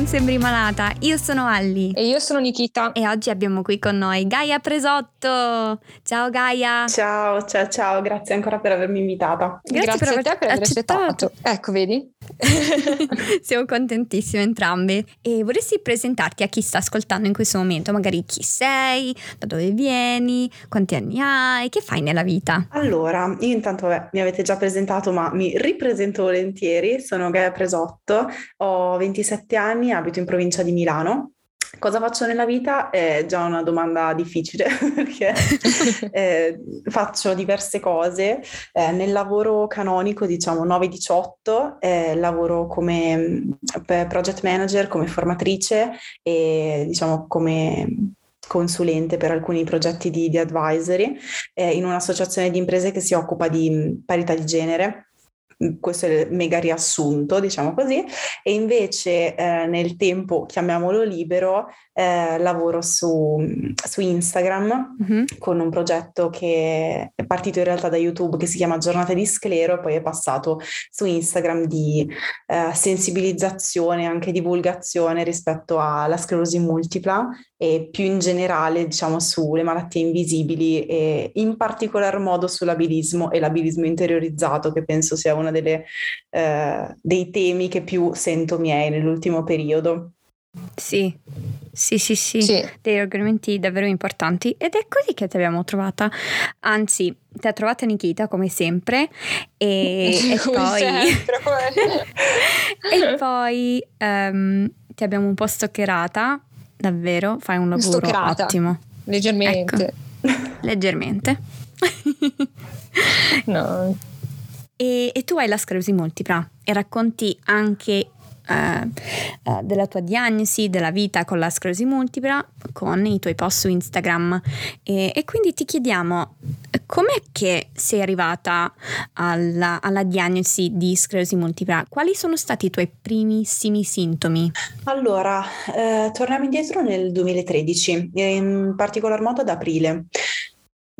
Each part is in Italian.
non sembri malata. Io sono Alli. E io sono Nikita. E oggi abbiamo qui con noi Gaia Presotto. Ciao Gaia. Ciao, ciao, ciao, grazie ancora per avermi invitata. Grazie, grazie per a te per aver accettato. accettato. Ecco, vedi? Siamo contentissime entrambe. E vorresti presentarti a chi sta ascoltando in questo momento? Magari chi sei, da dove vieni, quanti anni hai, che fai nella vita? Allora, io intanto vabbè, mi avete già presentato, ma mi ripresento volentieri. Sono Gaia Presotto, ho 27 anni, abito in provincia di Milano. Cosa faccio nella vita? È già una domanda difficile perché eh, faccio diverse cose. Eh, nel lavoro canonico, diciamo 9-18, eh, lavoro come mm, project manager, come formatrice e diciamo come consulente per alcuni progetti di, di advisory eh, in un'associazione di imprese che si occupa di mm, parità di genere questo è il mega riassunto, diciamo così, e invece eh, nel tempo, chiamiamolo libero, eh, lavoro su, su Instagram mm-hmm. con un progetto che è partito in realtà da YouTube che si chiama Giornate di Sclero e poi è passato su Instagram di eh, sensibilizzazione, anche divulgazione rispetto alla sclerosi multipla e più in generale diciamo sulle malattie invisibili e in particolar modo sull'abilismo e l'abilismo interiorizzato che penso sia uno delle, eh, dei temi che più sento miei nell'ultimo periodo. Sì, sì, sì, sì, sì, dei argomenti davvero importanti ed è così che ti abbiamo trovata. Anzi, ti ha trovata Nikita come sempre e, e poi, sempre. e poi um, ti abbiamo un po' stoccherata, davvero, fai un lavoro Stoccherata. ottimo. Leggermente. Ecco. Leggermente. no. E, e tu hai la sclerosi multipla e racconti anche eh, eh, della tua diagnosi, della vita con la sclerosi multipla con i tuoi post su Instagram e, e quindi ti chiediamo com'è che sei arrivata alla, alla, diagnosi di sclerosi multipla? Quali sono stati i tuoi primissimi sintomi? Allora, eh, torniamo indietro nel 2013, in particolar modo ad aprile.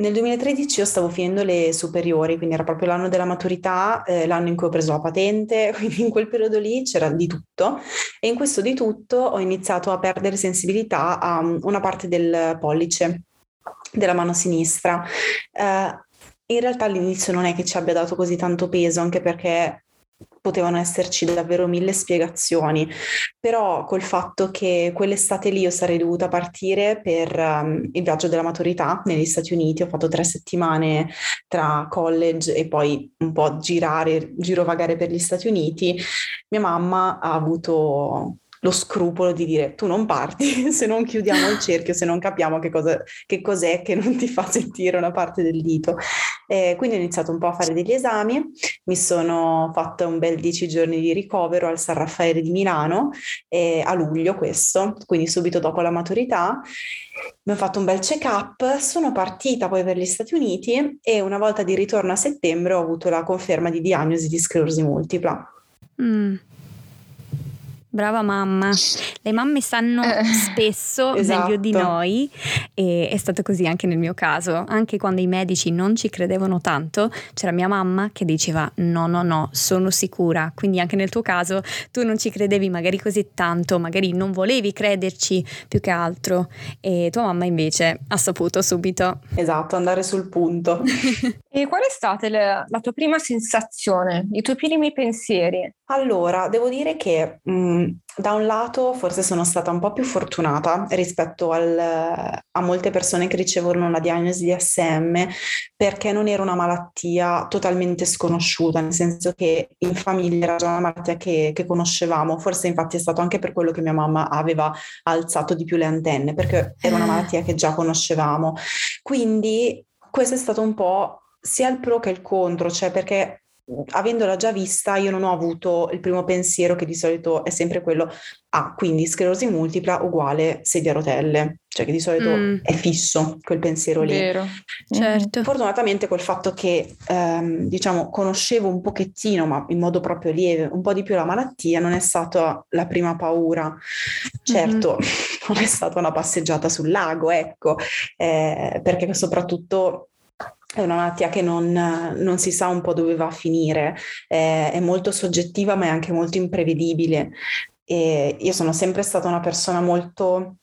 Nel 2013 io stavo finendo le superiori, quindi era proprio l'anno della maturità, eh, l'anno in cui ho preso la patente, quindi in quel periodo lì c'era di tutto e in questo di tutto ho iniziato a perdere sensibilità a um, una parte del pollice della mano sinistra. Eh, in realtà all'inizio non è che ci abbia dato così tanto peso, anche perché potevano esserci davvero mille spiegazioni, però col fatto che quell'estate lì io sarei dovuta partire per um, il viaggio della maturità negli Stati Uniti, ho fatto tre settimane tra college e poi un po' girare, girovagare per gli Stati Uniti, mia mamma ha avuto lo scrupolo di dire tu non parti se non chiudiamo il cerchio, se non capiamo che, cosa, che cos'è che non ti fa sentire una parte del dito. Eh, quindi ho iniziato un po' a fare degli esami, mi sono fatta un bel dieci giorni di ricovero al San Raffaele di Milano eh, a luglio questo, quindi subito dopo la maturità. Mi ho fatto un bel check-up, sono partita poi per gli Stati Uniti e una volta di ritorno a settembre ho avuto la conferma di diagnosi di sclerosi multipla. Mm. Brava mamma. Le mamme sanno eh, spesso esatto. meglio di noi e è stato così anche nel mio caso. Anche quando i medici non ci credevano tanto, c'era mia mamma che diceva no, no, no, sono sicura. Quindi anche nel tuo caso tu non ci credevi magari così tanto, magari non volevi crederci più che altro e tua mamma invece ha saputo subito. Esatto, andare sul punto. e qual è stata la, la tua prima sensazione, i tuoi primi pensieri? Allora, devo dire che mh, mm, da un lato forse sono stata un po' più fortunata rispetto al, a molte persone che ricevono la diagnosi di SM perché non era una malattia totalmente sconosciuta, nel senso che in famiglia era già una malattia che, che conoscevamo, forse infatti è stato anche per quello che mia mamma aveva alzato di più le antenne, perché era una malattia che già conoscevamo. Quindi questo è stato un po' sia il pro che il contro, cioè perché avendola già vista, io non ho avuto il primo pensiero che di solito è sempre quello, ah, quindi sclerosi multipla uguale sedia a rotelle, cioè che di solito mm. è fisso quel pensiero lì. Vero, certo. Fortunatamente col fatto che, ehm, diciamo, conoscevo un pochettino, ma in modo proprio lieve, un po' di più la malattia, non è stata la prima paura. Certo, mm-hmm. non è stata una passeggiata sul lago, ecco, eh, perché soprattutto è una malattia che non, non, si sa un po' dove va a finire, è, è molto soggettiva ma è anche molto imprevedibile. E io sono sempre stata una persona molto,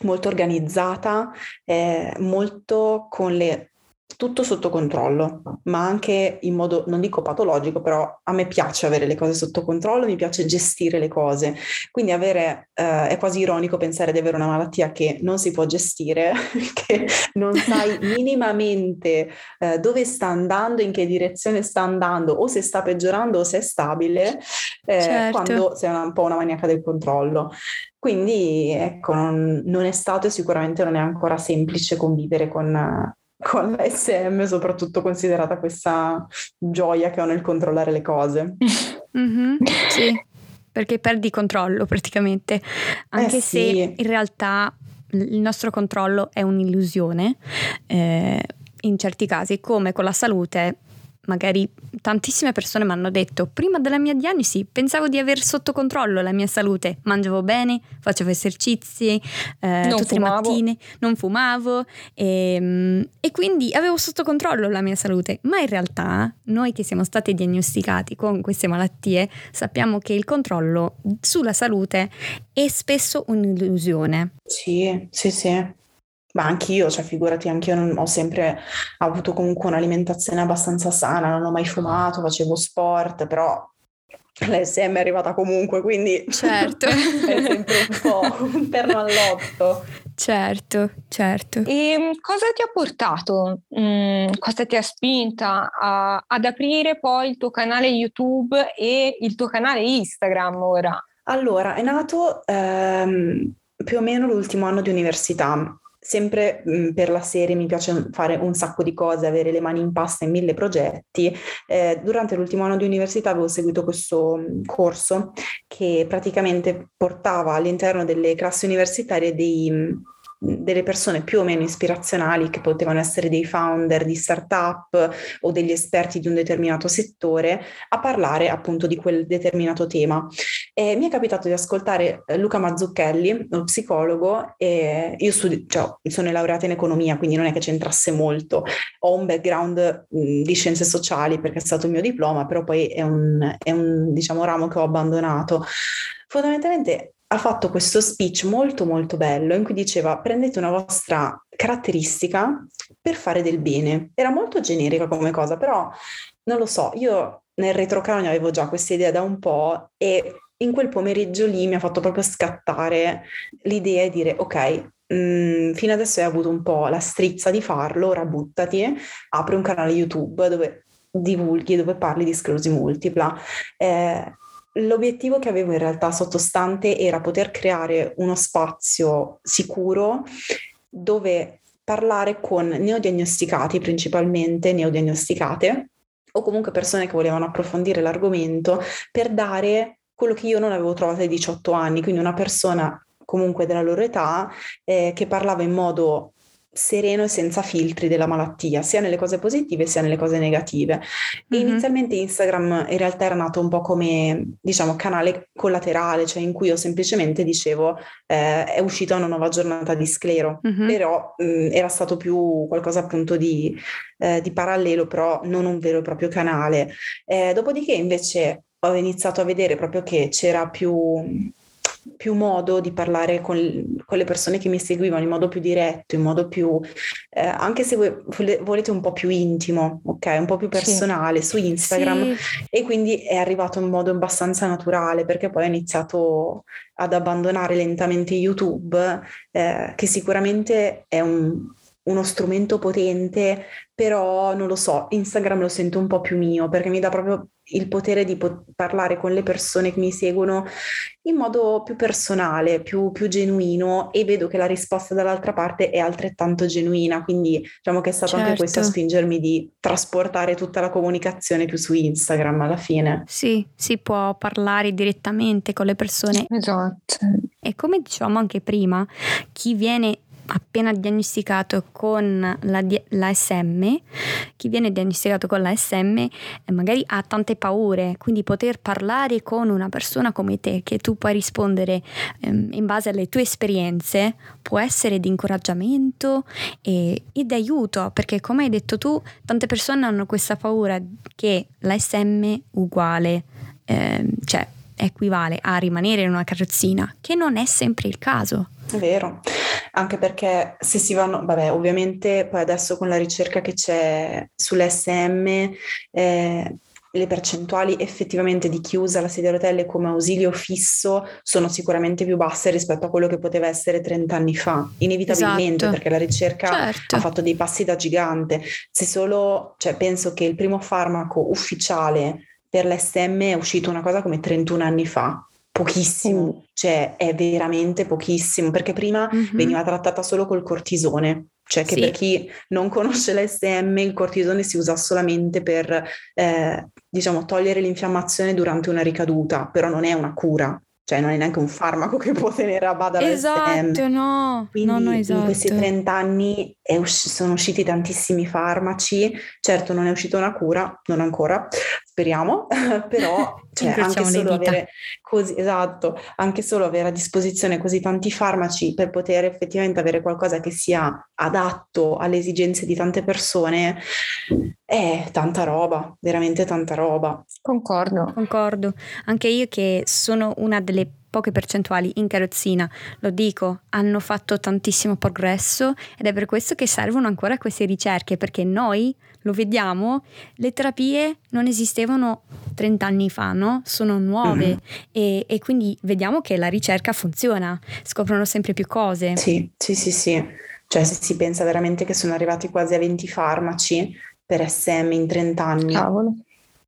molto organizzata, eh, molto con le tutto sotto controllo, ma anche in modo, non dico patologico, però a me piace avere le cose sotto controllo, mi piace gestire le cose. Quindi avere, eh, è quasi ironico pensare di avere una malattia che non si può gestire, che non sai minimamente eh, dove sta andando, in che direzione sta andando, o se sta peggiorando o se è stabile, eh, certo. quando sei un po' una maniaca del controllo. Quindi ecco, non, non, è stato e sicuramente non è ancora semplice convivere con con la SM, soprattutto considerata questa gioia che ho nel controllare le cose. Mm-hmm, sì, perché perdi controllo praticamente, anche eh se sì. in realtà il nostro controllo è un'illusione. Eh, in certi casi, come con la salute, magari tantissime persone mi hanno detto prima della mia diagnosi pensavo di aver sotto controllo la mia salute, mangiavo bene, facevo esercizi eh, tutte fumavo. le mattine, non fumavo e, ehm, e, quindi avevo sotto controllo la mia salute, ma in realtà noi che siamo stati diagnosticati con queste malattie sappiamo che il controllo sulla salute è spesso un'illusione. Sì, sì, sì. Ma anch'io, cioè figurati, anch'io non, ho sempre avuto comunque un'alimentazione abbastanza sana, non ho mai fumato, facevo sport, però l'SM è arrivata comunque, quindi certo. è sempre un po' un perno all'otto. Certo, certo. E mm, cosa ti ha portato, mm, cosa ti ha spinta a, ad aprire poi il tuo canale YouTube e il tuo canale Instagram ora? Allora, è nato ehm, più o meno l'ultimo anno di università sempre mh, mm, per la serie mi piace fare un sacco di cose, avere le mani in pasta in mille progetti. Eh, durante l'ultimo anno di università avevo seguito questo mm, corso che praticamente portava all'interno delle classi universitarie dei mm, delle persone più o meno ispirazionali che potevano essere dei founder di startup o degli esperti di un determinato settore a parlare appunto di quel determinato tema. E mi è capitato di ascoltare eh, Luca Mazzucchelli, uno psicologo, e io studi- cioè, sono laureata in economia, quindi non è che c'entrasse molto. Ho un background mh, di scienze sociali perché è stato il mio diploma, però poi è un, è un diciamo, ramo che ho abbandonato. Fondamentalmente ha fatto questo speech molto molto bello in cui diceva prendete una vostra caratteristica per fare del bene. Era molto generica come cosa, però non lo so, io nel retrocranio avevo già questa idea da un po' e in quel pomeriggio lì mi ha fatto proprio scattare l'idea e dire ok, mh, mm, fino adesso hai avuto un po' la strizza di farlo, ora buttati, apri un canale YouTube dove divulghi, dove parli di sclerosi multipla. Eh, L'obiettivo che avevo in realtà sottostante era poter creare uno spazio sicuro dove parlare con neodiagnosticati, principalmente neodiagnosticate, o comunque persone che volevano approfondire l'argomento per dare quello che io non avevo trovato ai 18 anni, quindi una persona comunque della loro età eh, che parlava in modo sereno e senza filtri della malattia, sia nelle cose positive sia nelle cose negative. E mm-hmm. inizialmente Instagram in realtà era nato un po' come, diciamo, canale collaterale, cioè in cui io semplicemente dicevo eh, è uscita una nuova giornata di sclero, mm-hmm. però mh, era stato più qualcosa appunto di, eh, di, parallelo, però non un vero e proprio canale. Eh, dopodiché invece ho iniziato a vedere proprio che c'era più più modo di parlare con, con, le persone che mi seguivano in modo più diretto, in modo più, eh, anche se voi, volete un po' più intimo, ok, un po' più personale sì. su Instagram sì. e quindi è arrivato in modo abbastanza naturale perché poi ho iniziato ad abbandonare lentamente YouTube, eh, che sicuramente è un, uno strumento potente, però non lo so, Instagram lo sento un po' più mio perché mi dà proprio il potere di pot- parlare con le persone che mi seguono in modo più personale, più, più, genuino e vedo che la risposta dall'altra parte è altrettanto genuina, quindi diciamo che è stato certo. anche questo a certo. spingermi di trasportare tutta la comunicazione più su Instagram alla fine. Sì, si può parlare direttamente con le persone. Esatto. E come dicevamo anche prima, chi viene appena diagnosticato con la, la SM, chi viene diagnosticato con la SM eh, magari ha tante paure, quindi poter parlare con una persona come te, che tu puoi rispondere ehm, in base alle tue esperienze, può essere di incoraggiamento e, di aiuto, perché come hai detto tu, tante persone hanno questa paura che la SM uguale, ehm, cioè equivale a rimanere in una carrozzina, che non è sempre il caso. È vero, anche perché se si vanno, vabbè, ovviamente poi adesso con la ricerca che c'è sull'SM, eh, le percentuali effettivamente di chi usa la sedia a rotelle come ausilio fisso sono sicuramente più basse rispetto a quello che poteva essere 30 anni fa, inevitabilmente, esatto. perché la ricerca certo. ha fatto dei passi da gigante. Se solo, cioè, penso che il primo farmaco ufficiale per l'SM è uscito una cosa come 31 anni fa, pochissimo, cioè è veramente pochissimo, perché prima mm-hmm. veniva trattata solo col cortisone, cioè che sì. per chi non conosce l'SM il cortisone si usa solamente per eh, diciamo togliere l'infiammazione durante una ricaduta, però non è una cura, cioè non è neanche un farmaco che può tenere a bada esatto, no, Quindi no, no, esatto. in questi 30 anni usci- sono usciti tantissimi farmaci, certo non è uscita una cura, non ancora, speriamo, però cioè, anche solo avere così, esatto, anche solo avere a disposizione così tanti farmaci per poter effettivamente avere qualcosa che sia adatto alle esigenze di tante persone è tanta roba, veramente tanta roba. Concordo. Concordo. Anche io che sono una delle poche percentuali in carrozzina, lo dico, hanno fatto tantissimo progresso ed è per questo che servono ancora queste ricerche, perché noi lo vediamo, le terapie non esistevano 30 anni fa, no? Sono nuove mm-hmm. e, e, quindi vediamo che la ricerca funziona, scoprono sempre più cose. Sì, sì, sì, sì. Cioè se si pensa veramente che sono arrivati quasi a 20 farmaci per SM in 30 anni. Cavolo.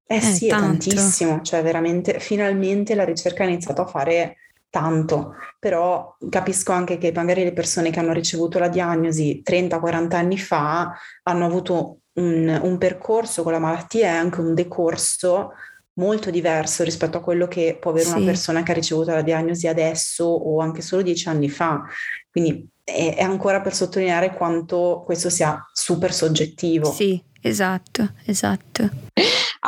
Eh, eh sì, è tantissimo, cioè veramente finalmente la ricerca ha iniziato a fare tanto, però capisco anche che magari le persone che hanno ricevuto la diagnosi 30-40 anni fa hanno avuto un, un percorso con la malattia e anche un decorso molto diverso rispetto a quello che può avere sì. una persona che ha ricevuto la diagnosi adesso o anche solo dieci anni fa. Quindi è, è ancora per sottolineare quanto questo sia super soggettivo. Sì, esatto, esatto.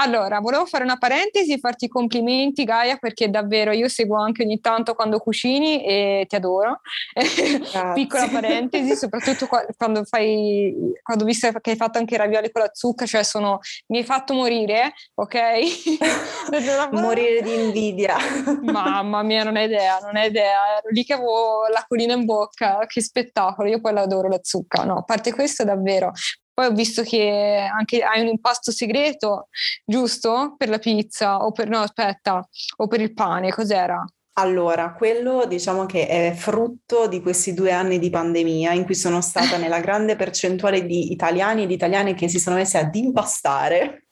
Allora, volevo fare una parentesi e farti i complimenti Gaia perché davvero io seguo anche ogni tanto quando cucini e ti adoro. Piccola parentesi, soprattutto quando fai, quando ho visto che hai fatto anche i ravioli con la zucca, cioè sono, mi hai fatto morire, ok? morire di invidia. Mamma mia, non hai idea, non hai idea. Ero lì che avevo l'acquolina in bocca, che spettacolo, io poi la adoro la zucca. No, a parte questo davvero, poi ho visto che anche hai un impasto segreto, giusto? Per la pizza o per no, aspetta, o per il pane, cos'era? Allora, quello diciamo che è frutto di questi due anni di pandemia in cui sono stata nella grande percentuale di italiani e di italiane che si sono messi ad impastare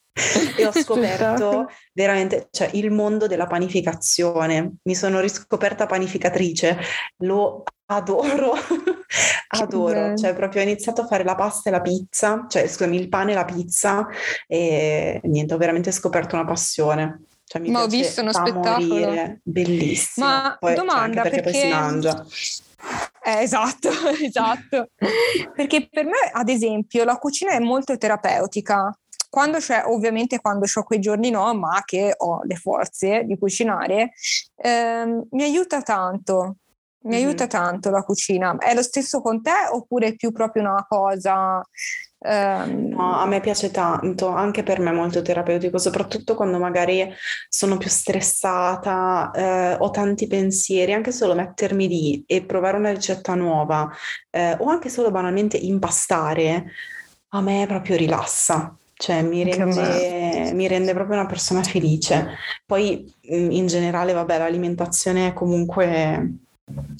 e ho scoperto veramente cioè, il mondo della panificazione. Mi sono riscoperta panificatrice, lo adoro, adoro, cioè proprio ho iniziato a fare la pasta e la pizza, cioè scusami, il pane e la pizza e niente, ho veramente scoperto una passione. Cioè, mi Ma ho visto uno spettacolo. Morire. Bellissimo. Ma poi, domanda cioè, perché, perché poi si mangia. Eh, esatto, esatto. perché per me, ad esempio, la cucina è molto terapeutica quando c'è, ovviamente quando ho quei giorni no, ma che ho le forze di cucinare, ehm, mi aiuta tanto. Mi mm-hmm. aiuta tanto la cucina. È lo stesso con te oppure è più proprio una cosa ehm, No, a me piace tanto, anche per me è molto terapeutico, soprattutto quando magari sono più stressata, eh, ho tanti pensieri, anche solo mettermi lì e provare una ricetta nuova eh, o anche solo banalmente impastare, a me proprio rilassa cioè mi rende, mi rende, proprio una persona felice. Poi in generale, vabbè, l'alimentazione è comunque,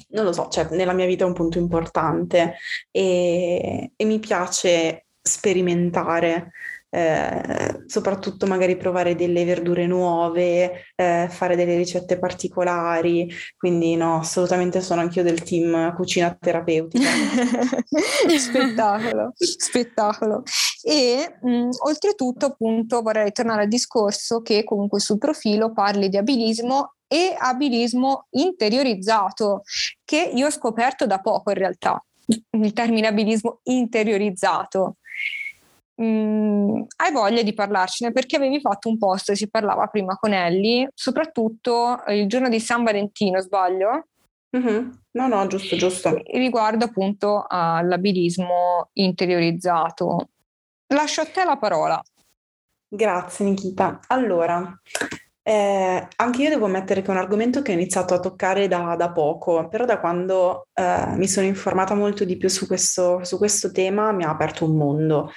non lo so, cioè nella mia vita è un punto importante. E, e mi piace sperimentare eh, soprattutto magari provare delle verdure nuove, eh, fare delle ricette particolari, quindi no, assolutamente sono anch'io del team cucina terapeutica. spettacolo, spettacolo. E mh, oltretutto appunto vorrei tornare al discorso che comunque sul profilo parli di abilismo e abilismo interiorizzato, che io ho scoperto da poco in realtà. il termine abilismo interiorizzato. Mm, hai voglia di parlarcene perché avevi fatto un post, si parlava prima con Ellie, soprattutto il giorno di San Valentino, sbaglio? Mm-hmm. No, no, giusto, giusto. Riguardo appunto all'abilismo interiorizzato. Lascio a te la parola. Grazie Nikita. Allora, eh, anche io devo ammettere che è un argomento che ho iniziato a toccare da, da poco, però da quando eh, mi sono informata molto di più su questo, su questo tema mi ha aperto un mondo.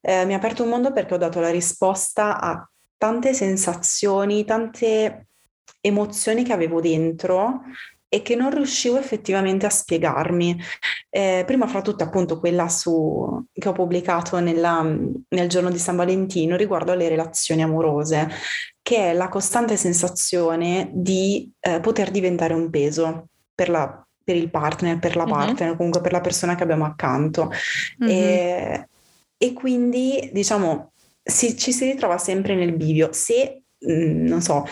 Eh, mi ha aperto un mondo perché ho dato la risposta a tante sensazioni, tante emozioni che avevo dentro e che non riuscivo effettivamente a spiegarmi. Eh, prima fra tutte appunto quella su, che ho pubblicato nella, nel giorno di San Valentino riguardo alle relazioni amorose, che è la costante sensazione di eh, poter diventare un peso per, la, per, il partner, per la mm-hmm. partner, comunque per la persona che abbiamo accanto. Mm-hmm. E, e, quindi diciamo si, ci si ritrova sempre nel bivio. Se, mh, mm, non so,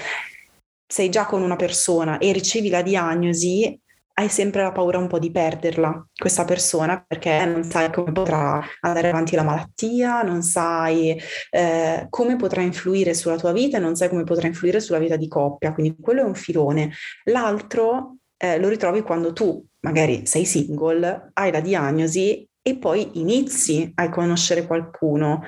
sei già con una persona e ricevi la diagnosi, hai sempre la paura un po' di perderla, questa persona, perché non sai come potrà andare avanti la malattia, non sai eh, come potrà influire sulla tua vita e non sai come potrà influire sulla vita di coppia. Quindi quello è un filone. L'altro eh, lo ritrovi quando tu magari sei single, hai la diagnosi e poi inizi a conoscere qualcuno.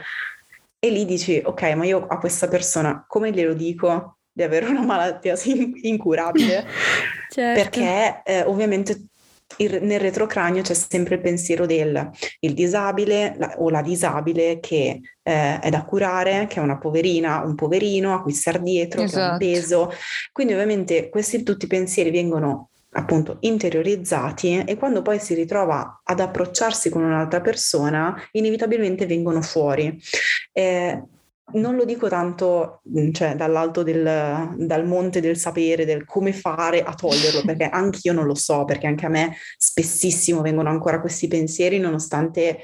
E lì dici, ok, ma io a questa persona come glielo dico? di avere una malattia incurabile, certo. perché eh, ovviamente il, nel retrocranio c'è sempre il pensiero del il disabile la, o la disabile che eh, è da curare, che è una poverina, un poverino a cui star dietro, esatto. che ha un esatto. peso. Quindi ovviamente questi tutti i pensieri vengono appunto interiorizzati e quando poi si ritrova ad approcciarsi con un'altra persona, inevitabilmente vengono fuori. Eh, non lo dico tanto mm, cioè, dall'alto del dal monte del sapere, del come fare a toglierlo, perché anche io non lo so, perché anche a me spessissimo vengono ancora questi pensieri, nonostante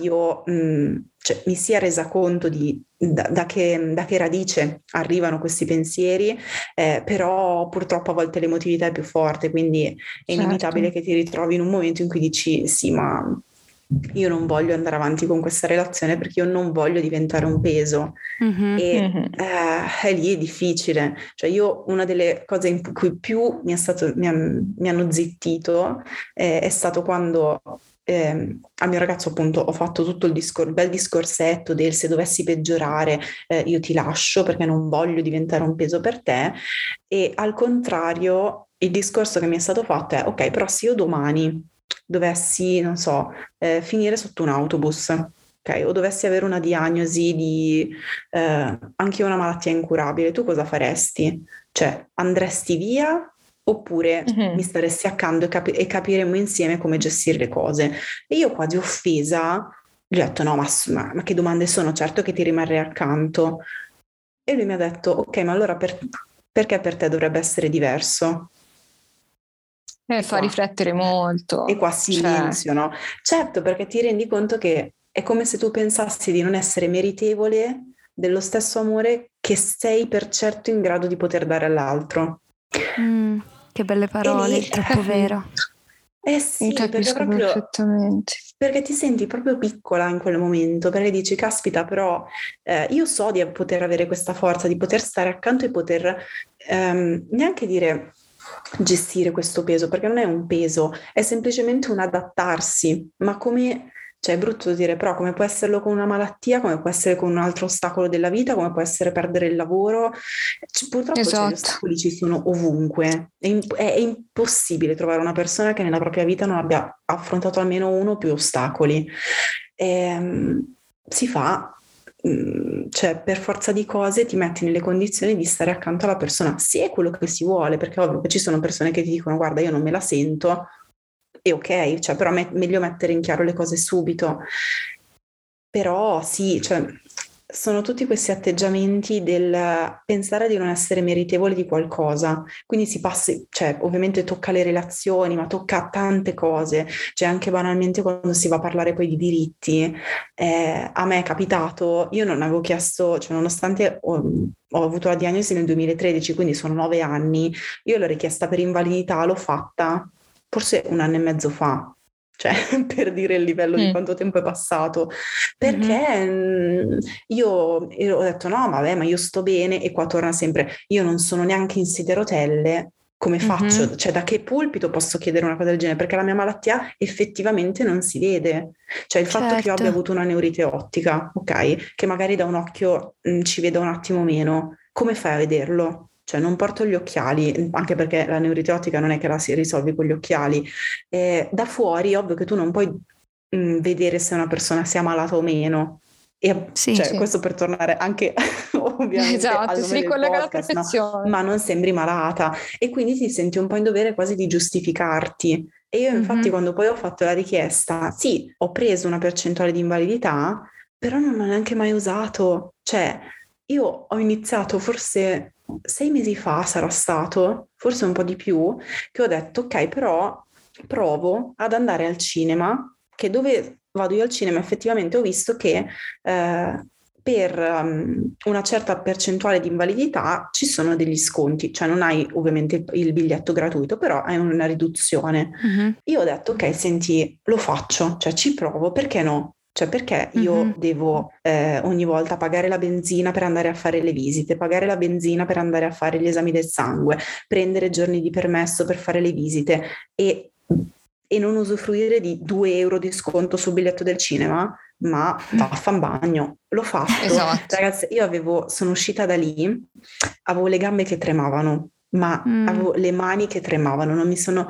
io mh, mm, cioè, mi sia resa conto di da, da, che, da, che, radice arrivano questi pensieri, eh, però purtroppo a volte l'emotività è più forte, quindi è certo. inevitabile che ti ritrovi in un momento in cui dici sì, ma io non voglio andare avanti con questa relazione perché io non voglio diventare un peso mm-hmm. e mm-hmm. Eh, è lì è difficile. Cioè io una delle cose in cui più mi, stato, mi, ha, mi hanno zittito eh, è stato quando eh, al mio ragazzo appunto ho fatto tutto il discor- bel discorsetto del se dovessi peggiorare eh, io ti lascio perché non voglio diventare un peso per te e al contrario il discorso che mi è stato fatto è ok però se io domani dovessi, non so, eh, finire sotto un autobus, ok? O dovessi avere una diagnosi di eh, anche una malattia incurabile, tu cosa faresti? Cioè, andresti via oppure mm-hmm. mi staresti accanto e, capi- e, capiremo insieme come gestire le cose? E io quasi offesa gli ho detto no, ma, ma, ma che domande sono? Certo che ti rimarrei accanto. E lui mi ha detto, ok, ma allora per, perché per te dovrebbe essere diverso? Eh, fa riflettere molto. E qua silenzio, cioè. no? Certo, perché ti rendi conto che è come se tu pensassi di non essere meritevole dello stesso amore che sei per certo in grado di poter dare all'altro. Mm, che belle parole, lì, troppo vero. Eh sì, perché proprio, perfettamente. Perché ti senti proprio piccola in quel momento, perché dici, caspita, però eh, io so di poter avere questa forza, di poter stare accanto e poter ehm, neanche dire gestire questo peso, perché non è un peso, è semplicemente un adattarsi, ma come, cioè è brutto dire, però come può esserlo con una malattia, come può essere con un altro ostacolo della vita, come può essere perdere il lavoro, cioè, purtroppo esatto. cioè, gli ostacoli ci sono ovunque, è, è, è, impossibile trovare una persona che nella propria vita non abbia affrontato almeno uno o più ostacoli. E, ehm, si fa, cioè per forza di cose ti metti nelle condizioni di stare accanto alla persona, se è quello che si vuole, perché ovvio che ci sono persone che ti dicono guarda io non me la sento, e ok, cioè però è meglio mettere in chiaro le cose subito. Però sì, cioè, sono tutti questi atteggiamenti del pensare di non essere meritevoli di qualcosa. Quindi si passa, cioè ovviamente tocca le relazioni, ma tocca tante cose. Cioè anche banalmente quando si va a parlare poi di diritti, eh, a me è capitato, io non avevo chiesto, cioè nonostante ho, ho avuto la diagnosi nel 2013, quindi sono nove anni, io l'ho richiesta per invalidità, l'ho fatta forse un anno e mezzo fa cioè per dire il livello mm. di quanto tempo è passato, perché mm-hmm. io ho detto no, vabbè, ma io sto bene e qua torna sempre, io non sono neanche in sedia rotelle, come faccio? Mm-hmm. Cioè da che pulpito posso chiedere una cosa del genere? Perché la mia malattia effettivamente non si vede. Cioè il certo. fatto che io abbia certo. avuto una neurite ottica, ok? Che magari da un occhio mh, mm, ci veda un attimo meno, come fai a vederlo? Cioè non porto gli occhiali, anche perché la neurite ottica non è che la si risolvi con gli occhiali. Eh, da fuori, ovvio che tu non puoi mh, mm, vedere se una persona sia malata o meno. E, sì, cioè, sì. questo per tornare anche ovviamente esatto, al si ricollega alla perfezione. No? Ma non sembri malata e quindi ti senti un po' in dovere quasi di giustificarti. E io infatti mm-hmm. quando poi ho fatto la richiesta, sì, ho preso una percentuale di invalidità, però non l'ho neanche mai usato. Cioè, io ho iniziato forse sei mesi fa, sarà stato, forse un po' di più, che ho detto, ok, però provo ad andare al cinema, che dove vado io al cinema effettivamente ho visto che eh, per um, una certa percentuale di invalidità ci sono degli sconti, cioè non hai ovviamente il, il biglietto gratuito, però hai una riduzione. Uh-huh. Io ho detto ok, senti, lo faccio, cioè ci provo, perché no? Cioè perché io uh-huh. devo eh, ogni volta pagare la benzina per andare a fare le visite, pagare la benzina per andare a fare gli esami del sangue, prendere giorni di permesso per fare le visite e e non usufruire di 2 euro di sconto sul biglietto del cinema, ma vaffan bagno. L'ho fatto. Esatto. Ragazzi, io avevo, sono uscita da lì, avevo le gambe che tremavano, ma mm. avevo le mani che tremavano, non mi sono,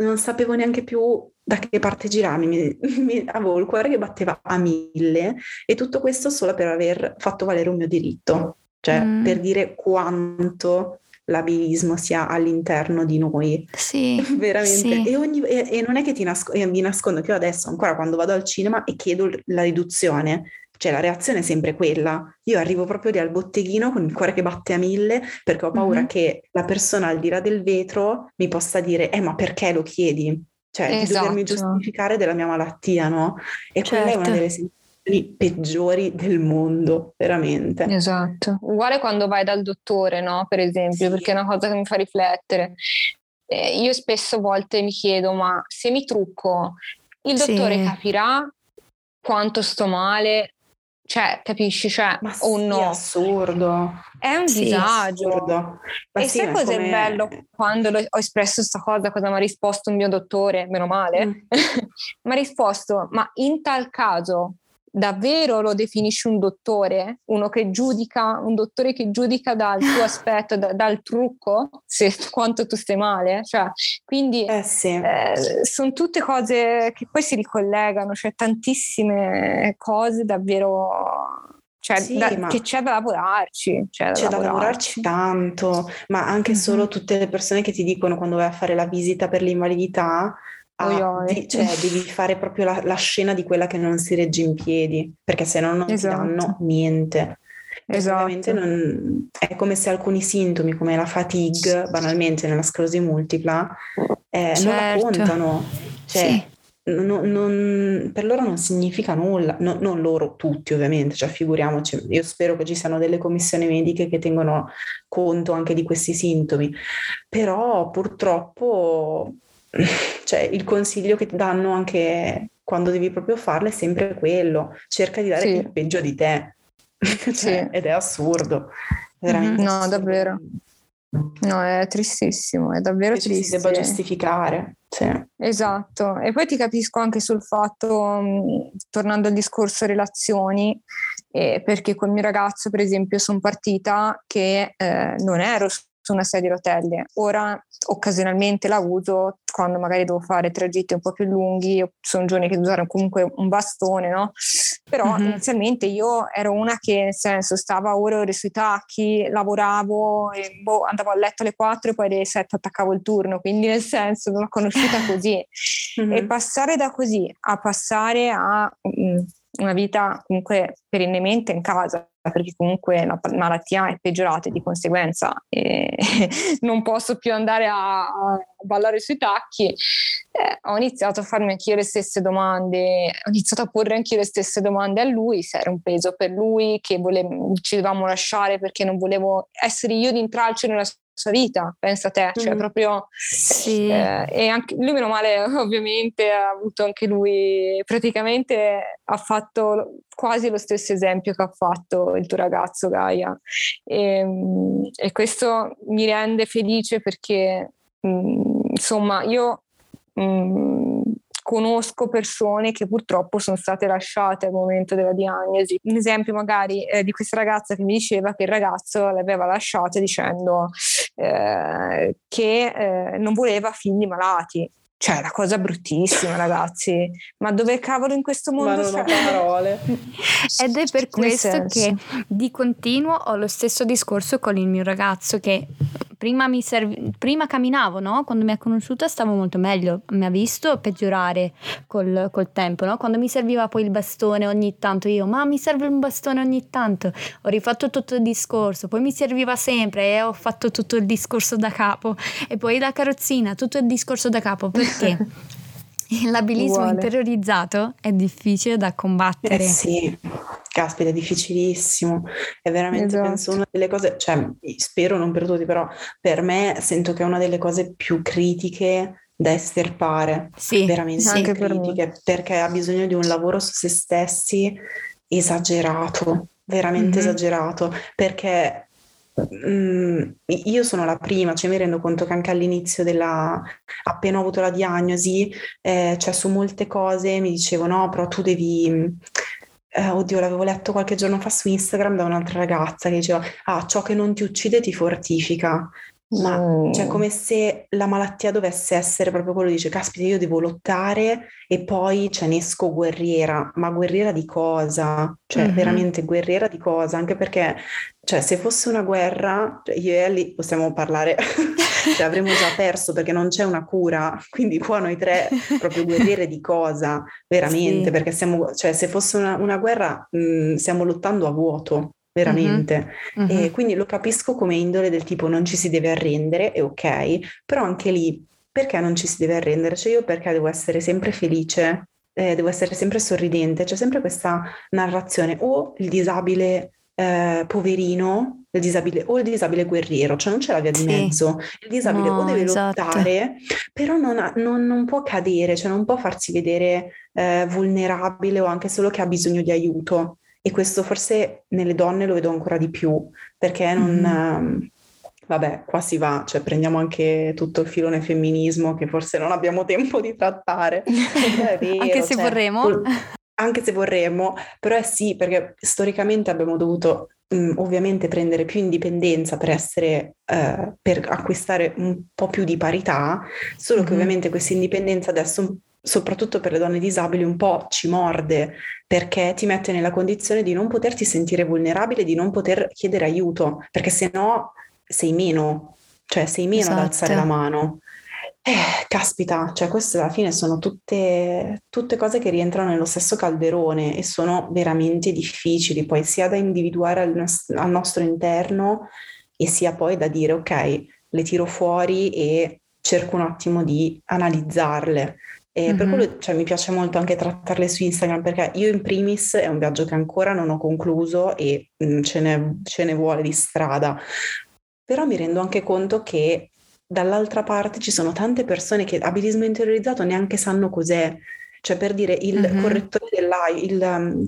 non sapevo neanche più da che parte girarmi, mi, mi, avevo il cuore che batteva a mille e tutto questo solo per aver fatto valere un mio diritto, cioè mm. per dire quanto l'abilismo sia all'interno di noi. Sì. Veramente. Sì. E, ogni, e, e, non è che ti nasco, mi nascondo che io adesso ancora quando vado al cinema e chiedo la riduzione, cioè la reazione è sempre quella. Io arrivo proprio lì al botteghino con il cuore che batte a mille perché ho paura mm-hmm. che la persona al di là del vetro mi possa dire, eh ma perché lo chiedi? Cioè esatto. di dovermi esatto. giustificare della mia malattia, no? E certo. quella è una certo. delle sensazioni peggiori del mondo, veramente. Esatto. Uguale quando vai dal dottore, no? Per esempio, sì. perché è una cosa che mi fa riflettere. Eh, io spesso volte mi chiedo, ma se mi trucco, il dottore sì. capirà quanto sto male? Cioè, capisci? Cioè, ma o sì, no? È assurdo. È un sì, disagio. Assurdo. E sì, sai cos'è come... bello quando ho espresso questa cosa, cosa mi ha risposto il mio dottore, meno male? Mm. mi ha risposto, ma in tal caso davvero lo definisci un dottore, uno che giudica, un dottore che giudica dal tuo aspetto, da, dal trucco, se quanto tu stai male. Cioè, quindi eh sì. eh, sono tutte cose che poi si ricollegano, cioè tantissime cose davvero cioè, sì, da, che c'è da lavorarci. C'è da, c'è lavorarci. da lavorarci tanto, ma anche mm-hmm. solo tutte le persone che ti dicono quando vai a fare la visita per l'invalidità, Ah, di, cioè, devi fare proprio la, la, scena di quella che non si regge in piedi, perché se no non esatto. ti danno niente. Esatto. Non, è come se alcuni sintomi, come la fatigue, banalmente nella sclerosi multipla, eh, certo. non raccontano. Cioè, sì. non, non, per loro non significa nulla, no, non loro tutti ovviamente, cioè figuriamoci, io spero che ci siano delle commissioni mediche che tengono conto anche di questi sintomi, però purtroppo cioè il consiglio che ti danno anche quando devi proprio farlo è sempre quello, cerca di dare sì. il peggio di te, cioè, sì. ed è assurdo, veramente. No, assurdo. davvero. No, è tristissimo, è davvero che triste. si debba giustificare. Sì. Esatto, e poi ti capisco anche sul fatto, tornando al discorso relazioni, eh, perché col mio ragazzo, per esempio, sono partita che eh, non ero su una sedia a rotelle. Ora occasionalmente la uso quando magari devo fare tragitti un po' più lunghi, sono giorni che devo usare comunque un bastone, no? Però mm-hmm. inizialmente io ero una che nel senso stava ore e ore sui tacchi, lavoravo, e, boh, andavo a letto alle 4 e poi alle 7 attaccavo il turno, quindi nel senso l'ho conosciuta così. Mm-hmm. E passare da così a passare a mm, una vita comunque perennemente in casa, perché comunque la malattia è peggiorata e di conseguenza eh, non posso più andare a, a ballare sui tacchi, eh, ho iniziato a farmi anch'io le stesse domande, ho iniziato a porre anch'io le stesse domande a lui, se era un peso per lui, che vole- ci dovevamo lasciare perché non volevo essere io di intralcio nella sua vita, pensa te, cioè mm. proprio... Sì. Eh, e anche lui meno male ovviamente ha avuto anche lui, praticamente ha fatto quasi lo stesso esempio che ha fatto il tuo ragazzo Gaia e, ehm, e questo mi rende felice perché mh, mm, insomma io mh, mm, conosco persone che purtroppo sono state lasciate al momento della diagnosi. Un esempio magari eh, di questa ragazza che mi diceva che il ragazzo l'aveva lasciata dicendo eh, che eh, non voleva figli malati. Cioè, la cosa bruttissima, ragazzi. Ma dove cavolo in questo mondo Ma non ho parole. Ed è per questo che di continuo ho lo stesso discorso con il mio ragazzo che prima, serv- prima camminavo, no? Quando mi ha conosciuta stavo molto meglio. Mi ha visto peggiorare col, col tempo, no? Quando mi serviva poi il bastone ogni tanto io, ma mi serve un bastone ogni tanto. Ho rifatto tutto il discorso, poi mi serviva sempre e ho fatto tutto il discorso da capo. E poi la carrozzina, tutto il discorso da capo. Perché l'abilismo interiorizzato è difficile da combattere. Eh sì, caspita, è difficilissimo. È veramente, esatto. penso, una delle cose, cioè, spero non per tutti, però per me sento che è una delle cose più critiche da estirpare. Sì, veramente anche critiche, per perché ha bisogno di un lavoro su se stessi esagerato, veramente mm-hmm. esagerato, perché io sono la prima, cioè mi rendo conto che anche all'inizio della, appena ho avuto la diagnosi, eh, cioè su molte cose mi dicevo no, però tu devi, eh, oddio, l'avevo letto qualche giorno fa su Instagram da un'altra ragazza che diceva, ah, ciò che non ti uccide ti fortifica. Ma mm. cioè, come se la malattia dovesse essere proprio quello, dice, caspita, io devo lottare e poi ce ne esco guerriera, ma guerriera di cosa? Cioè, mm-hmm. veramente guerriera di cosa? Anche perché, cioè, se fosse una guerra, cioè, io e Ellie possiamo parlare, cioè, avremmo già perso perché non c'è una cura, quindi qua noi tre, proprio guerriere di cosa? Veramente, sì. perché siamo, cioè, se fosse una, una guerra, mh, mm, stiamo lottando a vuoto veramente. Mm-hmm. E quindi lo capisco come indole del tipo non ci si deve arrendere, è ok, però anche lì perché non ci si deve arrendere? Cioè io perché devo essere sempre felice, eh, devo essere sempre sorridente, c'è sempre questa narrazione o il disabile eh, poverino, il disabile, o il disabile guerriero, cioè non c'è la via di mezzo. Il disabile no, o deve esatto. lottare, però non, ha, non, non, può cadere, cioè non può farsi vedere eh, vulnerabile o anche solo che ha bisogno di aiuto. E questo forse nelle donne lo vedo ancora di più, perché non... Mm. Vabbè, qua si va, cioè prendiamo anche tutto il filone femminismo che forse non abbiamo tempo di trattare. Vero, anche se cioè, vorremmo. Anche se vorremmo, però è sì, perché storicamente abbiamo dovuto mh, mm, ovviamente prendere più indipendenza per essere, uh, per acquistare un po' più di parità, solo mm-hmm. che ovviamente questa indipendenza adesso soprattutto per le donne disabili, un po' ci morde perché ti mette nella condizione di non poterti sentire vulnerabile, di non poter chiedere aiuto, perché se no sei meno, cioè sei meno esatto. ad alzare la mano. Eh, caspita, cioè queste alla fine sono tutte, tutte cose che rientrano nello stesso calderone e sono veramente difficili, poi sia da individuare al, al nostro interno e sia poi da dire ok, le tiro fuori e cerco un attimo di analizzarle e mm-hmm. per quello cioè, mi piace molto anche trattarle su Instagram perché io in primis è un viaggio che ancora non ho concluso e mh, ce, ne, ce ne vuole di strada, però mi rendo anche conto che dall'altra parte ci sono tante persone che abilismo interiorizzato neanche sanno cos'è. Cioè per dire il mm-hmm. correttore dell'i- il, um,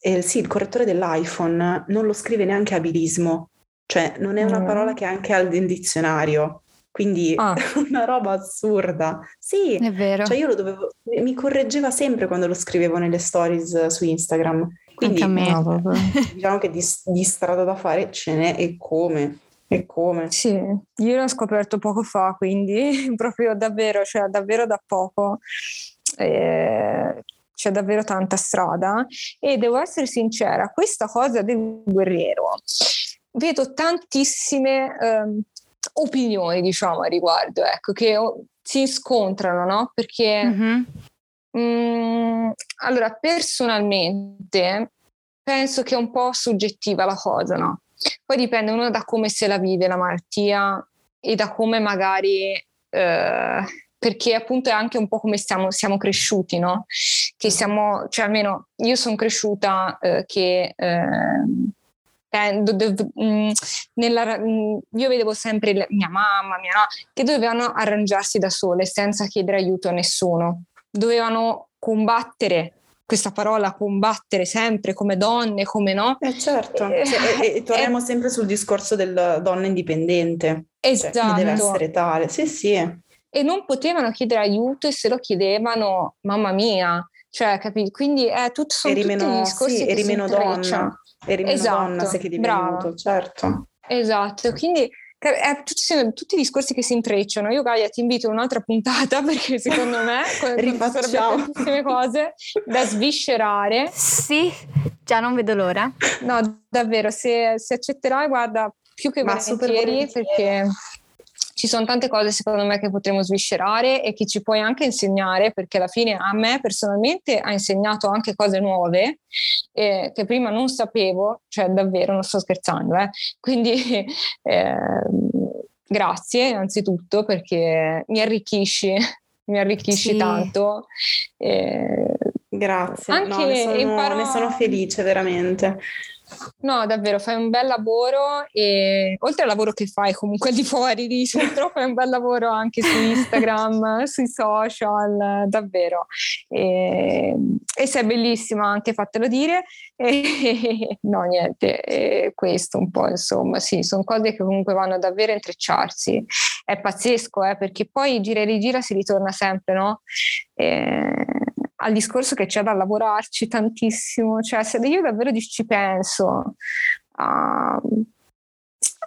eh, sì, il correttore dell'iPhone non lo scrive neanche abilismo, cioè non è una mm. parola che è anche al dizionario. Quindi ah. una roba assurda. Sì, è vero. Cioè io lo dovevo, mi correggeva sempre quando lo scrivevo nelle stories su Instagram. Quindi Anche a me. No, diciamo che di, di strada da fare ce n'è e come. E come? Sì, io l'ho scoperto poco fa, quindi proprio davvero, cioè davvero da poco. Eh, c'è davvero tanta strada e devo essere sincera, questa cosa del guerriero, vedo tantissime um, opinioni, diciamo, a riguardo, ecco, che si scontrano, no? Perché, mm-hmm. mh, mm, allora, personalmente penso che è un po' soggettiva la cosa, no? Poi dipende uno da come se la vive la malattia e da come magari... Eh, perché appunto è anche un po' come siamo, siamo cresciuti, no? Che siamo, cioè almeno io sono cresciuta eh, che eh, do, mh, nella, mh, io vedevo sempre le, mia mamma, mia no, che dovevano arrangiarsi da sole senza chiedere aiuto a nessuno. Dovevano combattere questa parola combattere sempre come donne, come no. Eh certo, eh, cioè, e, e, torniamo eh, sempre sul discorso del donna indipendente. Esatto. Cioè, deve essere tale, sì sì. E non potevano chiedere aiuto e se lo chiedevano, mamma mia, cioè, capito? Quindi è tutto, sono eri meno, discorsi sì, eri meno donna, eri meno esatto, donna se chiedevi aiuto, certo. Esatto, quindi è tutti, tutti, i discorsi che si intrecciano. Io Gaia ti invito a un'altra puntata perché secondo me rifacciamo tantissime cose da sviscerare. Sì, già non vedo l'ora. No, davvero, se, se accetterai, guarda, più che Ma volentieri perché ci sono tante cose secondo me che potremmo sviscerare e che ci puoi anche insegnare perché alla fine a me personalmente ha insegnato anche cose nuove eh, che prima non sapevo, cioè davvero non sto scherzando, eh. quindi eh, grazie innanzitutto perché mi arricchisci, mi arricchisci sì. tanto. Grazie, anche no, ne, sono, imparo... ne sono felice veramente. No, davvero, fai un bel lavoro e oltre al lavoro che fai comunque di fuori di centro, fai un bel lavoro anche su Instagram, sui social, davvero. E, e sei bellissima anche, fatelo dire. E, no, niente, e questo un po', insomma, sì, sono cose che comunque vanno davvero a intrecciarsi. È pazzesco, eh, perché poi gira e rigira si ritorna sempre, no? E, al discorso che c'è da lavorarci tantissimo, cioè se io davvero ci penso a,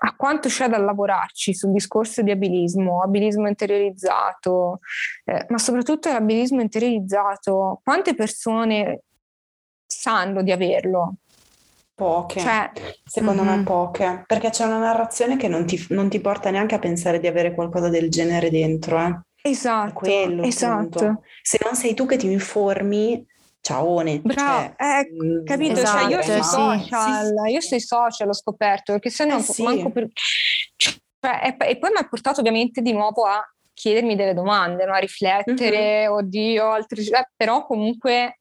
a quanto c'è da lavorarci sul discorso di abilismo, abilismo interiorizzato, eh, ma soprattutto l'abilismo interiorizzato, quante persone sanno di averlo? Poche, cioè, secondo mm-hmm. me poche, perché c'è una narrazione che non ti, non ti, porta neanche a pensare di avere qualcosa del genere dentro. Eh. Esatto, quello, esatto. Se non sei tu che ti informi, ciaone. Bravo, cioè, eh, mm, capito? Esatto, cioè, io sui social, sì. io sui social ho scoperto, perché se no eh, sì. manco per... Cioè, e, e, poi mi ha portato ovviamente di nuovo a chiedermi delle domande, no? a riflettere, mm-hmm. oddio, altri... Eh, però comunque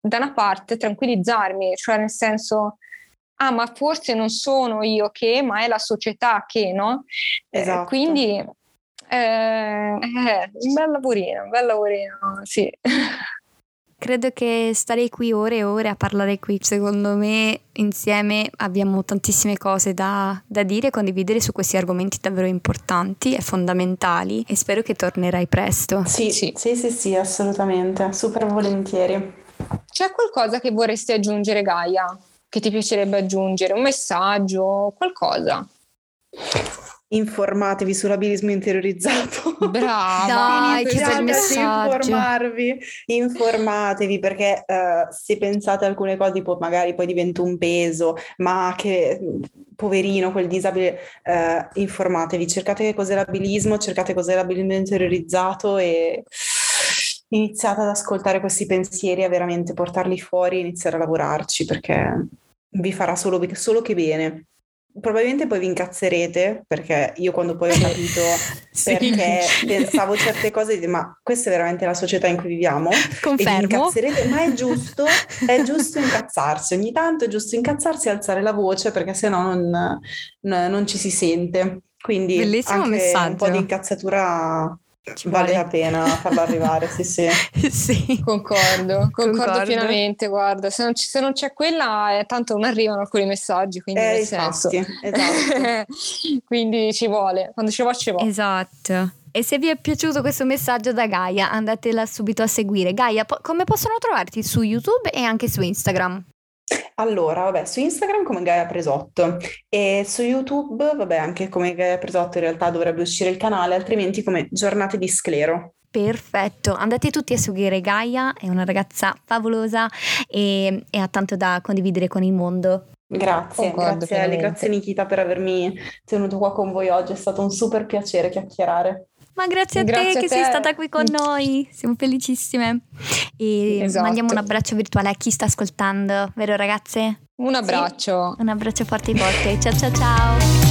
da una parte tranquillizzarmi, cioè nel senso ah ma forse non sono io che, ma è la società che, no? Eh, esatto. Eh, quindi eh, eh, un bel lavorino, un bel lavorino, sì. Credo che starei qui ore e ore a parlare qui. Secondo me, insieme abbiamo tantissime cose da, da dire e condividere su questi argomenti davvero importanti e fondamentali. E spero che tornerai presto. Sì, sì, sì, sì, sì assolutamente. Super volentieri. C'è qualcosa che vorresti aggiungere, Gaia? Che ti piacerebbe aggiungere? Un messaggio? Qualcosa? Informatevi sull'abilismo interiorizzato. Brava, dai, che bel messaggio. Informarvi, informatevi perché uh, se pensate a alcune cose tipo magari poi diventa un peso, ma che poverino quel disabile, uh, informatevi, cercate che cos'è l'abilismo, cercate cos'è l'abilismo interiorizzato e iniziate ad ascoltare questi pensieri, a veramente portarli fuori e iniziare a lavorarci perché vi farà solo, solo che bene probabilmente poi vi incazzerete perché io quando poi ho capito sì. perché pensavo certe cose ma questa è veramente la società in cui viviamo Confermo. incazzerete ma è giusto è giusto incazzarsi ogni tanto è giusto incazzarsi e alzare la voce perché sennò non, non ci si sente quindi Bellissimo anche messaggio. un po' di incazzatura ci vale la pena farlo arrivare, sì, sì. sì. Concordo, concordo, concordo, pienamente, guarda, se non, c- se non, c'è quella, eh, tanto non arrivano alcuni messaggi, quindi eh, senso. Esatto. quindi ci vuole, quando ci vuole ci vuole. Esatto. E se vi è piaciuto questo messaggio da Gaia, andatela subito a seguire. Gaia, po- come possono trovarti su YouTube e anche su Instagram? Allora, vabbè, su Instagram come Gaia Presotto e su YouTube, vabbè, anche come Gaia Presotto in realtà dovrebbe uscire il canale, altrimenti come Giornate di Sclero. Perfetto, andate tutti a seguire Gaia, è una ragazza favolosa e, e ha tanto da condividere con il mondo. Grazie, Concordo, grazie Ale, grazie Nikita per avermi tenuto qua con voi oggi, è stato un super piacere chiacchierare. Ma grazie a grazie te a che te. sei stata qui con noi, siamo felicissime. E esatto. mandiamo un abbraccio virtuale a chi sta ascoltando, vero ragazze? Un abbraccio. Sì. Un abbraccio forte e forte. Ciao ciao ciao.